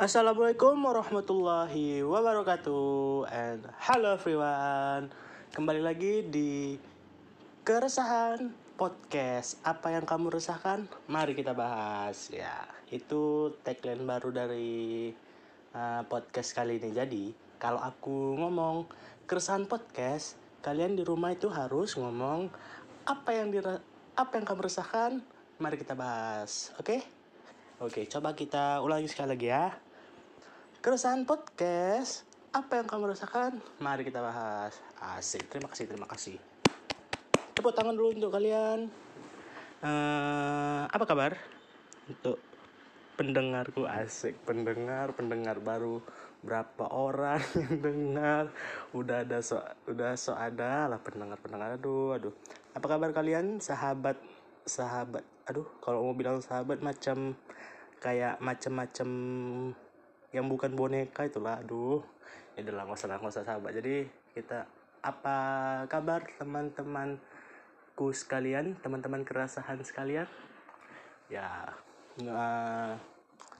Assalamualaikum warahmatullahi wabarakatuh and hello everyone. Kembali lagi di keresahan podcast. Apa yang kamu resahkan? Mari kita bahas. Ya itu tagline baru dari uh, podcast kali ini. Jadi kalau aku ngomong keresahan podcast kalian di rumah itu harus ngomong apa yang dira- apa yang kamu resahkan? Mari kita bahas oke? Okay? Oke, coba kita ulangi sekali lagi ya. Keresahan podcast, apa yang kamu rasakan? Mari kita bahas. Asik, terima kasih, terima kasih. Tepuk tangan dulu untuk kalian. Uh, apa kabar? Untuk pendengarku asik, pendengar, pendengar baru berapa orang yang dengar udah ada so udah so ada lah pendengar pendengar aduh aduh apa kabar kalian sahabat sahabat aduh kalau mau bilang sahabat macam kayak macam-macam yang bukan boneka itulah aduh. Ya nggak usah nggak usah sahabat. Jadi kita apa kabar teman-temanku sekalian teman-teman kerasahan sekalian? Ya uh,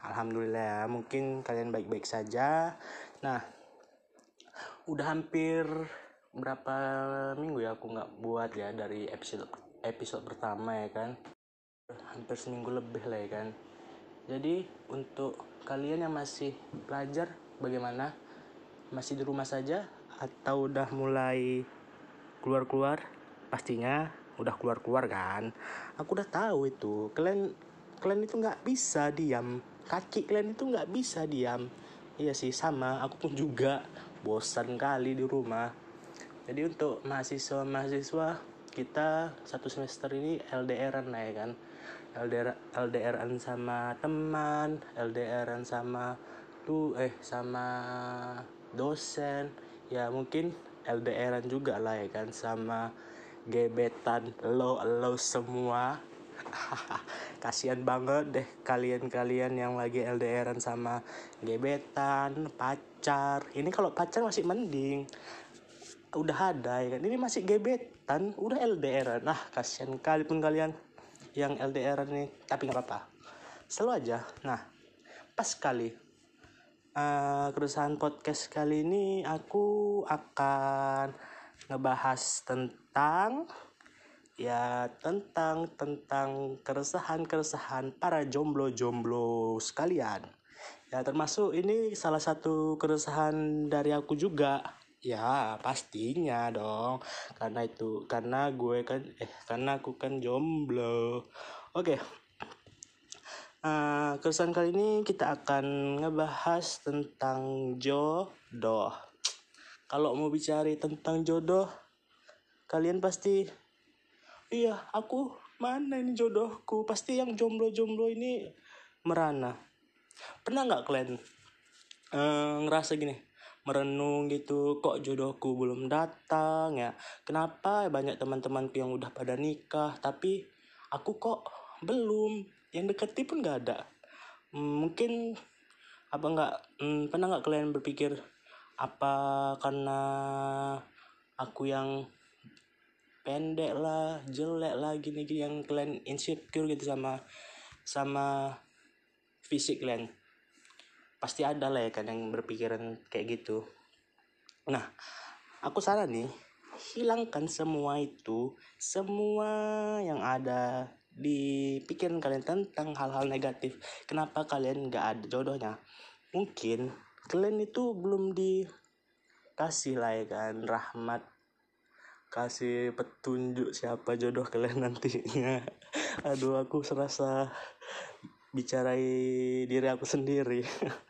alhamdulillah ya mungkin kalian baik-baik saja. Nah udah hampir berapa minggu ya aku nggak buat ya dari episode episode pertama ya kan? Hampir seminggu lebih lah ya kan jadi untuk kalian yang masih belajar bagaimana? Masih di rumah saja atau udah mulai keluar-keluar? Pastinya udah keluar-keluar kan. Aku udah tahu itu. Kalian kalian itu nggak bisa diam. Kaki kalian itu nggak bisa diam. Iya sih sama. Aku pun juga bosan kali di rumah. Jadi untuk mahasiswa-mahasiswa kita satu semester ini LDRan lah ya kan LDR LDRan sama teman LDRan sama tuh eh sama dosen. Ya mungkin LDRan juga lah ya kan? Sama gebetan lo lo semua. Kasihan banget deh kalian-kalian yang lagi LDRan sama gebetan pacar. Ini kalau pacar masih mending. Udah ada ya kan? Ini masih gebetan udah LDRan nah kasihan kali pun kalian yang LDR nih tapi nggak apa-apa. Selalu aja. Nah pas sekali uh, keresahan podcast kali ini aku akan ngebahas tentang ya tentang tentang keresahan-keresahan para jomblo-jomblo sekalian. Ya termasuk ini salah satu keresahan dari aku juga Ya pastinya dong karena itu karena gue kan eh karena aku kan jomblo. Oke. Okay. Uh, kesan kali ini kita akan ngebahas tentang jodoh. Kalau mau bicara tentang jodoh, kalian pasti iya aku mana ini jodohku pasti yang jomblo-jomblo ini merana pernah nggak kalian uh, ngerasa gini merenung gitu kok jodohku belum datang ya? Kenapa banyak teman-temanku yang udah pada nikah tapi aku kok belum? Yang deketi pun gak ada. Hmm, mungkin apa nggak hmm, pernah nggak kalian berpikir apa karena aku yang pendek lah jelek lah gini gini yang kalian insecure gitu sama sama fisik kalian pasti ada lah ya kan yang berpikiran kayak gitu. Nah aku saran nih hilangkan semua itu semua yang ada di pikiran kalian tentang hal-hal negatif. Kenapa kalian nggak ada jodohnya? Mungkin kalian itu belum dikasih lah ya kan rahmat kasih petunjuk siapa jodoh kalian nantinya. Aduh aku serasa bicarai diri aku sendiri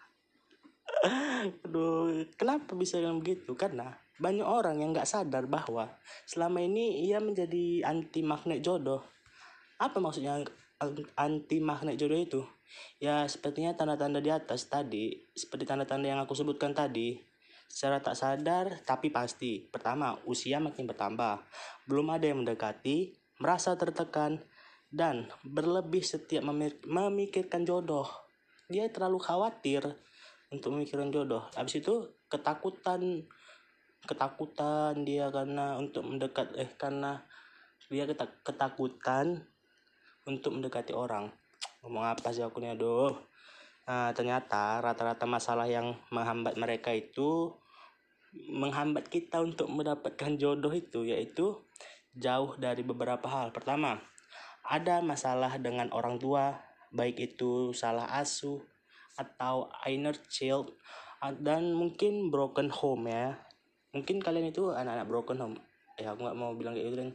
Aduh, kenapa bisa yang begitu? Karena banyak orang yang nggak sadar bahwa selama ini ia menjadi anti magnet jodoh. Apa maksudnya anti magnet jodoh itu? Ya sepertinya tanda-tanda di atas tadi, seperti tanda-tanda yang aku sebutkan tadi. Secara tak sadar tapi pasti. Pertama, usia makin bertambah. Belum ada yang mendekati, merasa tertekan, dan berlebih setiap memikirkan jodoh. Dia terlalu khawatir untuk memikirkan jodoh. Habis itu ketakutan. Ketakutan dia karena untuk mendekat eh karena dia ketakutan untuk mendekati orang. Ngomong apa sih aku nih aduh? Nah, ternyata rata-rata masalah yang menghambat mereka itu menghambat kita untuk mendapatkan jodoh itu yaitu jauh dari beberapa hal. Pertama, ada masalah dengan orang tua, baik itu salah asuh atau inner child dan mungkin broken home ya. Mungkin kalian itu anak-anak broken home. Ya aku nggak mau bilang kayak gitu dan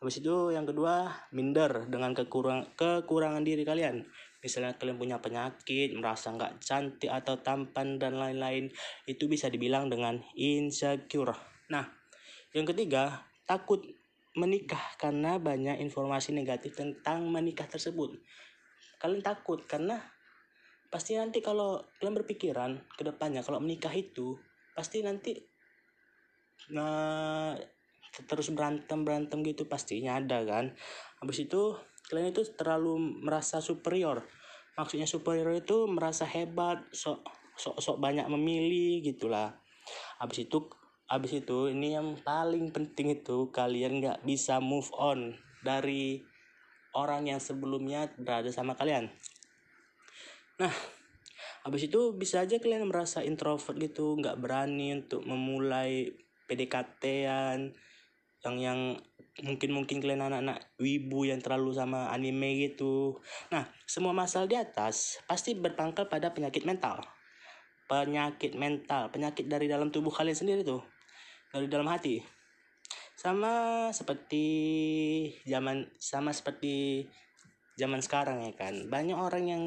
habis itu yang kedua minder dengan kekurang kekurangan diri kalian misalnya kalian punya penyakit merasa nggak cantik atau tampan dan lain-lain itu bisa dibilang dengan insecure nah yang ketiga takut menikah karena banyak informasi negatif tentang menikah tersebut kalian takut karena pasti nanti kalau kalian berpikiran ke depannya kalau menikah itu pasti nanti nah terus berantem berantem gitu pastinya ada kan. Habis itu kalian itu terlalu merasa superior. Maksudnya superior itu merasa hebat sok sok sok banyak memilih gitulah. Habis itu habis itu ini yang paling penting itu kalian nggak bisa move on dari orang yang sebelumnya berada sama kalian nah habis itu bisa aja kalian merasa introvert gitu nggak berani untuk memulai PDKT-an yang yang mungkin mungkin kalian anak-anak wibu yang terlalu sama anime gitu. Nah, semua masalah di atas pasti berpangkal pada penyakit mental. Penyakit mental, penyakit dari dalam tubuh kalian sendiri tuh. Dari dalam hati. Sama seperti zaman sama seperti zaman sekarang ya kan. Banyak orang yang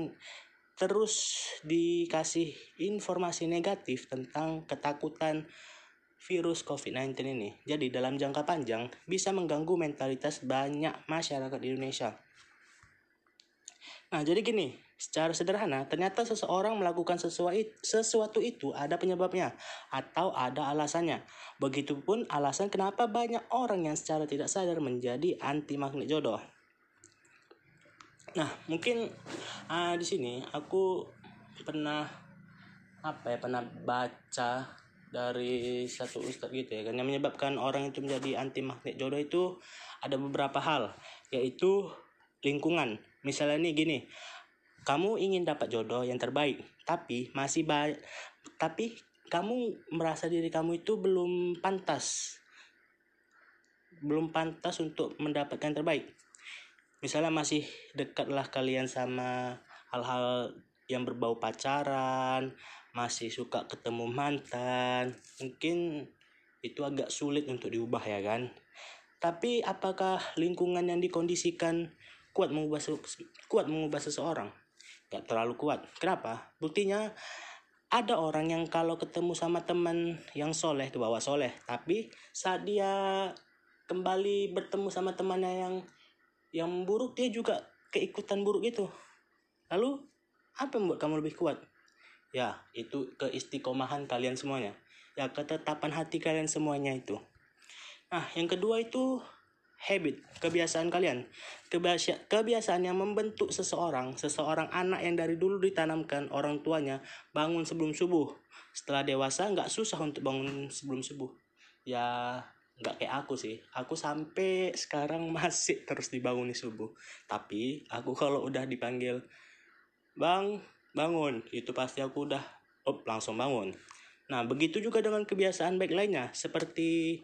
terus dikasih informasi negatif tentang ketakutan virus COVID-19 ini. Jadi dalam jangka panjang bisa mengganggu mentalitas banyak masyarakat di Indonesia. Nah, jadi gini, secara sederhana, ternyata seseorang melakukan sesuatu, itu ada penyebabnya atau ada alasannya. Begitupun alasan kenapa banyak orang yang secara tidak sadar menjadi anti magnet jodoh. Nah, mungkin uh, di sini aku pernah apa ya pernah baca dari satu ustadz gitu ya kan yang menyebabkan orang itu menjadi anti magnet jodoh itu ada beberapa hal yaitu lingkungan. Misalnya nih gini kamu ingin dapat jodoh yang terbaik tapi masih baik tapi kamu merasa diri kamu itu belum pantas. Belum pantas untuk mendapatkan yang terbaik misalnya masih dekatlah kalian sama hal-hal yang berbau pacaran masih suka ketemu mantan mungkin itu agak sulit untuk diubah ya kan? Tapi apakah lingkungan yang dikondisikan kuat mengubah kuat mengubah seseorang? Gak terlalu kuat. Kenapa? Buktinya ada orang yang kalau ketemu sama teman yang soleh itu bawa soleh tapi saat dia kembali bertemu sama temannya yang yang buruk dia juga keikutan buruk itu lalu apa yang membuat kamu lebih kuat Ya, itu keistiqomahan kalian semuanya. Ya, ketetapan hati kalian semuanya itu. Nah, yang kedua itu habit, kebiasaan kalian. Kebiasa, kebiasaan yang membentuk seseorang, seseorang anak yang dari dulu ditanamkan orang tuanya bangun sebelum subuh. Setelah dewasa nggak susah untuk bangun sebelum subuh. Ya, nggak kayak aku sih. Aku sampai sekarang masih terus dibangun subuh. Tapi aku kalau udah dipanggil, Bang, bangun itu pasti aku udah up langsung bangun nah begitu juga dengan kebiasaan baik lainnya seperti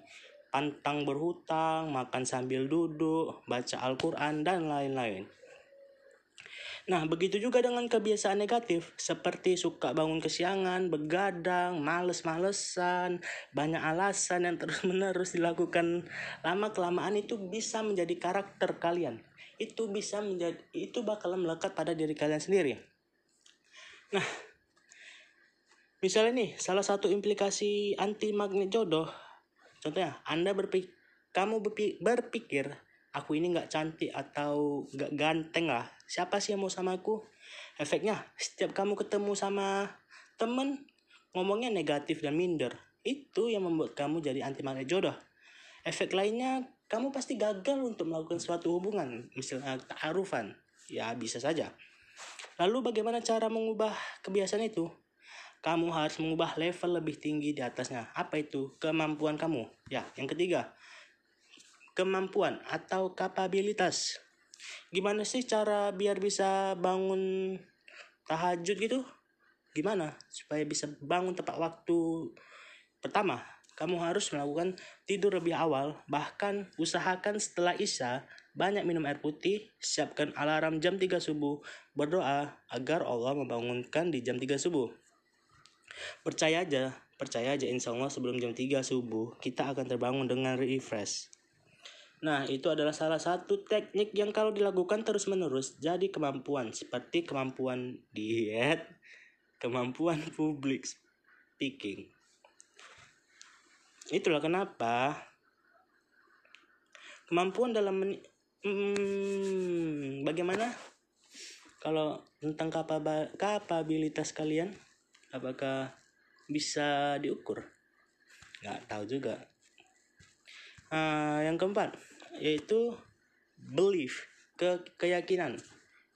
pantang berhutang makan sambil duduk baca Al-Quran dan lain-lain Nah, begitu juga dengan kebiasaan negatif, seperti suka bangun kesiangan, begadang, males-malesan, banyak alasan yang terus-menerus dilakukan lama-kelamaan itu bisa menjadi karakter kalian. Itu bisa menjadi, itu bakalan melekat pada diri kalian sendiri. Nah, misalnya nih, salah satu implikasi anti magnet jodoh, contohnya Anda berpikir, kamu berpikir, aku ini nggak cantik atau nggak ganteng lah, siapa sih yang mau sama aku? Efeknya, setiap kamu ketemu sama temen, ngomongnya negatif dan minder. Itu yang membuat kamu jadi anti magnet jodoh. Efek lainnya, kamu pasti gagal untuk melakukan suatu hubungan, misalnya ta'arufan. Ya, bisa saja. Lalu bagaimana cara mengubah kebiasaan itu? Kamu harus mengubah level lebih tinggi di atasnya. Apa itu? Kemampuan kamu. Ya, yang ketiga. Kemampuan atau kapabilitas. Gimana sih cara biar bisa bangun tahajud gitu? Gimana supaya bisa bangun tepat waktu? Pertama kamu harus melakukan tidur lebih awal bahkan usahakan setelah isya banyak minum air putih siapkan alarm jam 3 subuh berdoa agar Allah membangunkan di jam 3 subuh. Percaya aja percaya aja insya Allah sebelum jam 3 subuh kita akan terbangun dengan refresh Nah, itu adalah salah satu teknik yang kalau dilakukan terus-menerus jadi kemampuan seperti kemampuan diet, kemampuan public speaking. Itulah kenapa kemampuan dalam men hmm, bagaimana kalau tentang kapabilitas kalian apakah bisa diukur? Nggak tahu juga. Uh, yang keempat, yaitu belief ke keyakinan.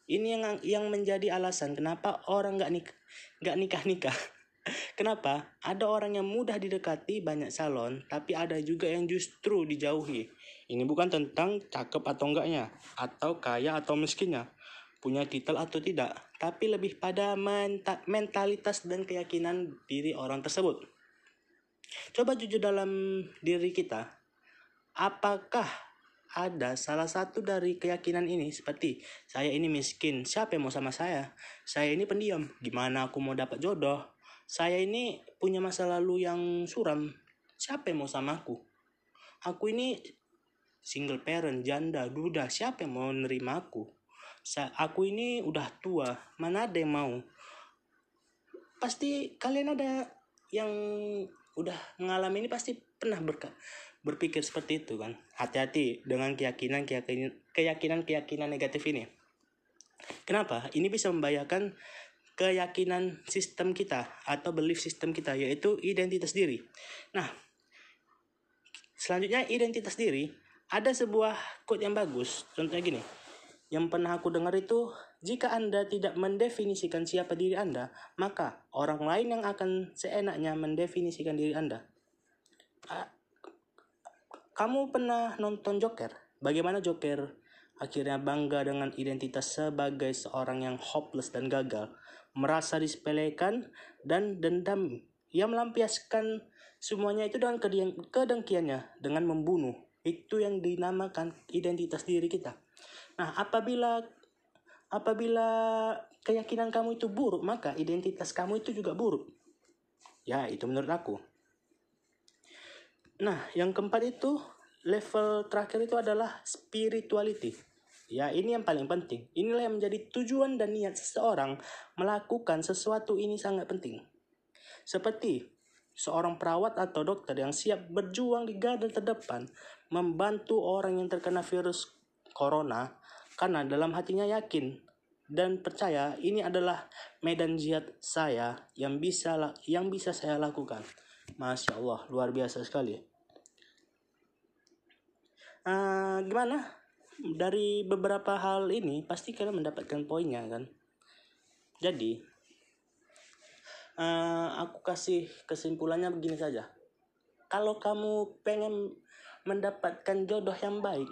Ini yang yang menjadi alasan kenapa orang nggak nik nggak nikah nikah kenapa? Ada orang yang mudah didekati banyak salon tapi ada juga yang justru dijauhi. Ini bukan tentang cakep atau enggaknya atau kaya atau miskinnya. Punya titel atau tidak tapi lebih pada mentalitas dan keyakinan diri orang tersebut. Coba jujur dalam diri kita apakah ada salah satu dari keyakinan ini seperti saya ini miskin, siapa yang mau sama saya? Saya ini pendiam, gimana aku mau dapat jodoh? Saya ini punya masa lalu yang suram, siapa yang mau sama aku? Aku ini single parent, janda, duda, siapa yang mau nerima aku? Sa aku ini udah tua, mana ada yang mau? Pasti kalian ada yang udah ngalamin ini pasti pernah berpikir seperti itu kan. Hati-hati dengan keyakinan keyakinan keyakinan keyakinan negatif ini. Kenapa? Ini bisa membahayakan keyakinan sistem kita atau belief sistem kita yaitu identitas diri. Nah, selanjutnya identitas diri ada sebuah quote yang bagus. Contohnya gini. Yang pernah aku dengar itu, jika Anda tidak mendefinisikan siapa diri Anda, maka orang lain yang akan seenaknya mendefinisikan diri Anda. Kamu pernah nonton Joker? Bagaimana Joker akhirnya bangga dengan identitas sebagai seorang yang hopeless dan gagal, merasa disepelekan dan dendam. Ia melampiaskan semuanya itu dengan kedengkiannya dengan membunuh. Itu yang dinamakan identitas diri kita. Nah, apabila apabila keyakinan kamu itu buruk, maka identitas kamu itu juga buruk. Ya, itu menurut aku. Nah, yang keempat itu level terakhir itu adalah spirituality. Ya, ini yang paling penting. Inilah yang menjadi tujuan dan niat seseorang melakukan sesuatu ini sangat penting. Seperti seorang perawat atau dokter yang siap berjuang di garda terdepan membantu orang yang terkena virus corona karena dalam hatinya yakin dan percaya ini adalah medan jihad saya yang bisa yang bisa saya lakukan. Masya Allah, luar biasa sekali. Uh, gimana? Dari beberapa hal ini pasti kalian mendapatkan poinnya kan. Jadi, uh, aku kasih kesimpulannya begini saja. Kalau kamu pengen mendapatkan jodoh yang baik,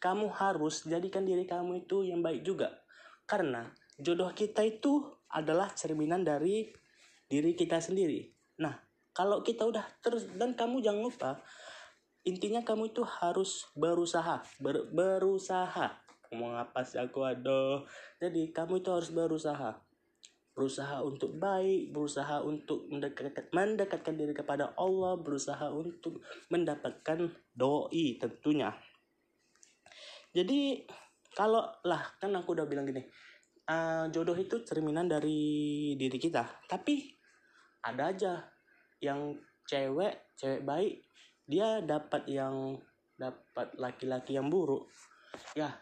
kamu harus jadikan diri kamu itu yang baik juga. Karena jodoh kita itu adalah cerminan dari diri kita sendiri. Nah, kalau kita udah terus dan kamu jangan lupa intinya kamu itu harus berusaha ber, berusaha. Mau apa sih aku aduh. Jadi kamu itu harus berusaha. Berusaha untuk baik berusaha untuk mendekat, mendekatkan diri kepada Allah berusaha untuk mendapatkan doi tentunya. Jadi kalau lah kan aku udah bilang gini uh, jodoh itu cerminan dari diri kita. Tapi ada aja yang cewek cewek baik dia dapat yang dapat laki-laki yang buruk. Ya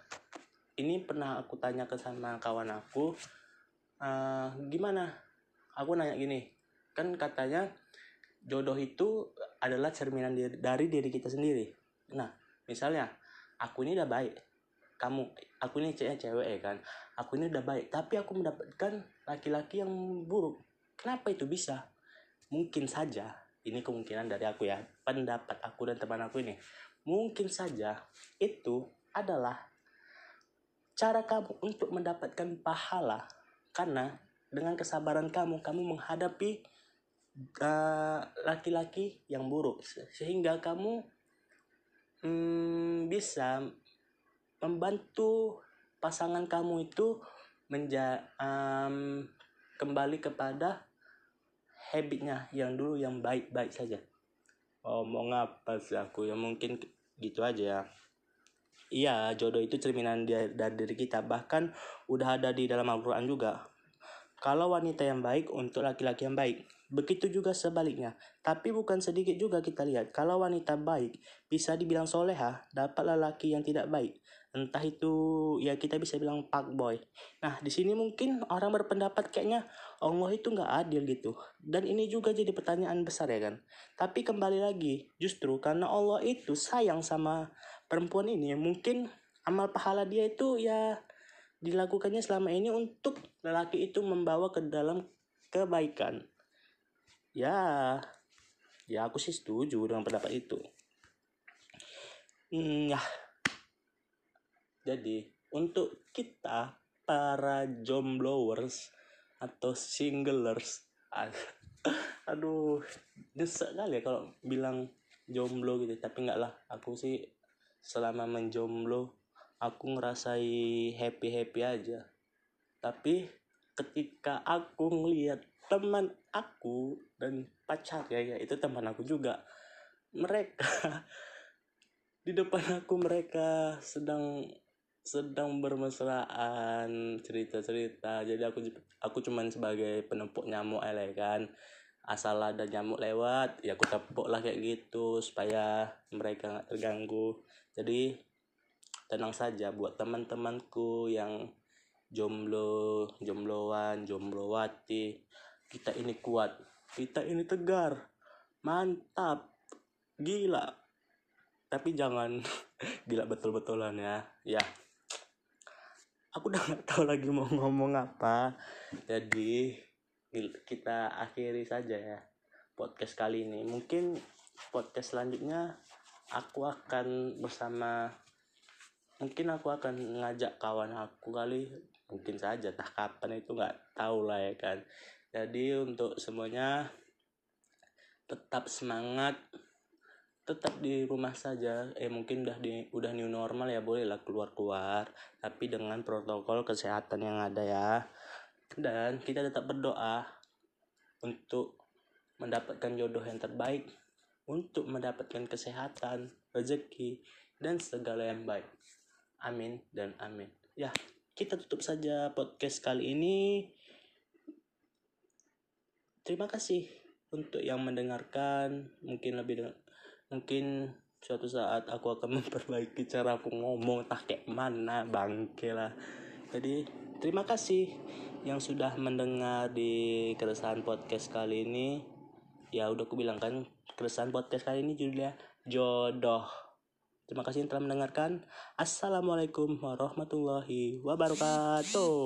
ini pernah aku tanya ke sama kawan aku uh, gimana? Aku nanya gini kan katanya jodoh itu adalah cerminan dari, dari diri kita sendiri. Nah misalnya aku ini udah baik kamu aku ini cewek cewek ya kan? Aku ini udah baik tapi aku mendapatkan laki-laki yang buruk. Kenapa itu bisa mungkin saja ini kemungkinan dari aku ya pendapat aku dan teman aku ini. Mungkin saja itu adalah cara kamu untuk mendapatkan pahala. Karena dengan kesabaran kamu kamu menghadapi uh, laki-laki uh, yang buruk. Sehingga kamu um, bisa membantu pasangan kamu itu menja um, kembali kepada habitnya yang dulu yang baik-baik saja. Oh, mau ngapa sih aku ya mungkin gitu aja ya. Iya, jodoh itu cerminan dari diri kita. Bahkan udah ada di dalam Al-Quran juga. Kalau wanita yang baik untuk laki-laki yang baik. Begitu juga sebaliknya. Tapi bukan sedikit juga kita lihat. Kalau wanita baik bisa dibilang soleha, dapat lelaki yang tidak baik. Entah itu ya kita bisa bilang pak boy. Nah di sini mungkin orang berpendapat kayaknya Allah itu nggak adil gitu. Dan ini juga jadi pertanyaan besar ya kan. Tapi kembali lagi, justru karena Allah itu sayang sama perempuan ini mungkin amal pahala dia itu ya dilakukannya selama ini untuk lelaki itu membawa ke dalam kebaikan ya ya aku sih setuju dengan pendapat itu. Hmm, ya. Jadi untuk kita para jomblowers atau singlers aduh nyesek kali ya kalau bilang jomblo gitu. Tapi enggak lah aku sih selama menjomblo aku ngerasai happy happy aja. Tapi ketika aku ngelihat teman aku dan pacar ya, ya itu teman aku juga mereka di depan aku mereka sedang sedang bermesraan cerita-cerita. Jadi aku aku cuman sebagai penempuk nyamuk ya kan. Asal ada nyamuk lewat ya aku tepuk lah kayak gitu supaya mereka nggak terganggu. Jadi tenang saja buat teman-temanku yang jomblo jombloan jomblowati. Kita ini kuat. Kita ini tegar. Mantap. Gila. Tapi jangan. Gila betul-betulan ya. Ya. Aku udah nggak tahu lagi mau ngomong apa. Jadi kita akhiri saja ya podcast kali ini. Mungkin podcast selanjutnya aku akan bersama mungkin aku akan ngajak kawan aku kali mungkin saja tah kapan itu nggak tahu lah ya kan jadi untuk semuanya tetap semangat tetap di rumah saja eh mungkin udah di udah new normal ya boleh lah keluar keluar tapi dengan protokol kesehatan yang ada ya dan kita tetap berdoa untuk mendapatkan jodoh yang terbaik untuk mendapatkan kesehatan, rezeki, dan segala yang baik. Amin dan amin. Ya, kita tutup saja podcast kali ini. Terima kasih untuk yang mendengarkan. Mungkin lebih mungkin suatu saat aku akan memperbaiki cara aku ngomong tak kayak mana bangke lah. Jadi terima kasih yang sudah mendengar di keresahan podcast kali ini. Ya udah aku bilang kan keresahan podcast kali ini judulnya jodoh. Terima kasih yang telah mendengarkan. Assalamualaikum warahmatullahi wabarakatuh.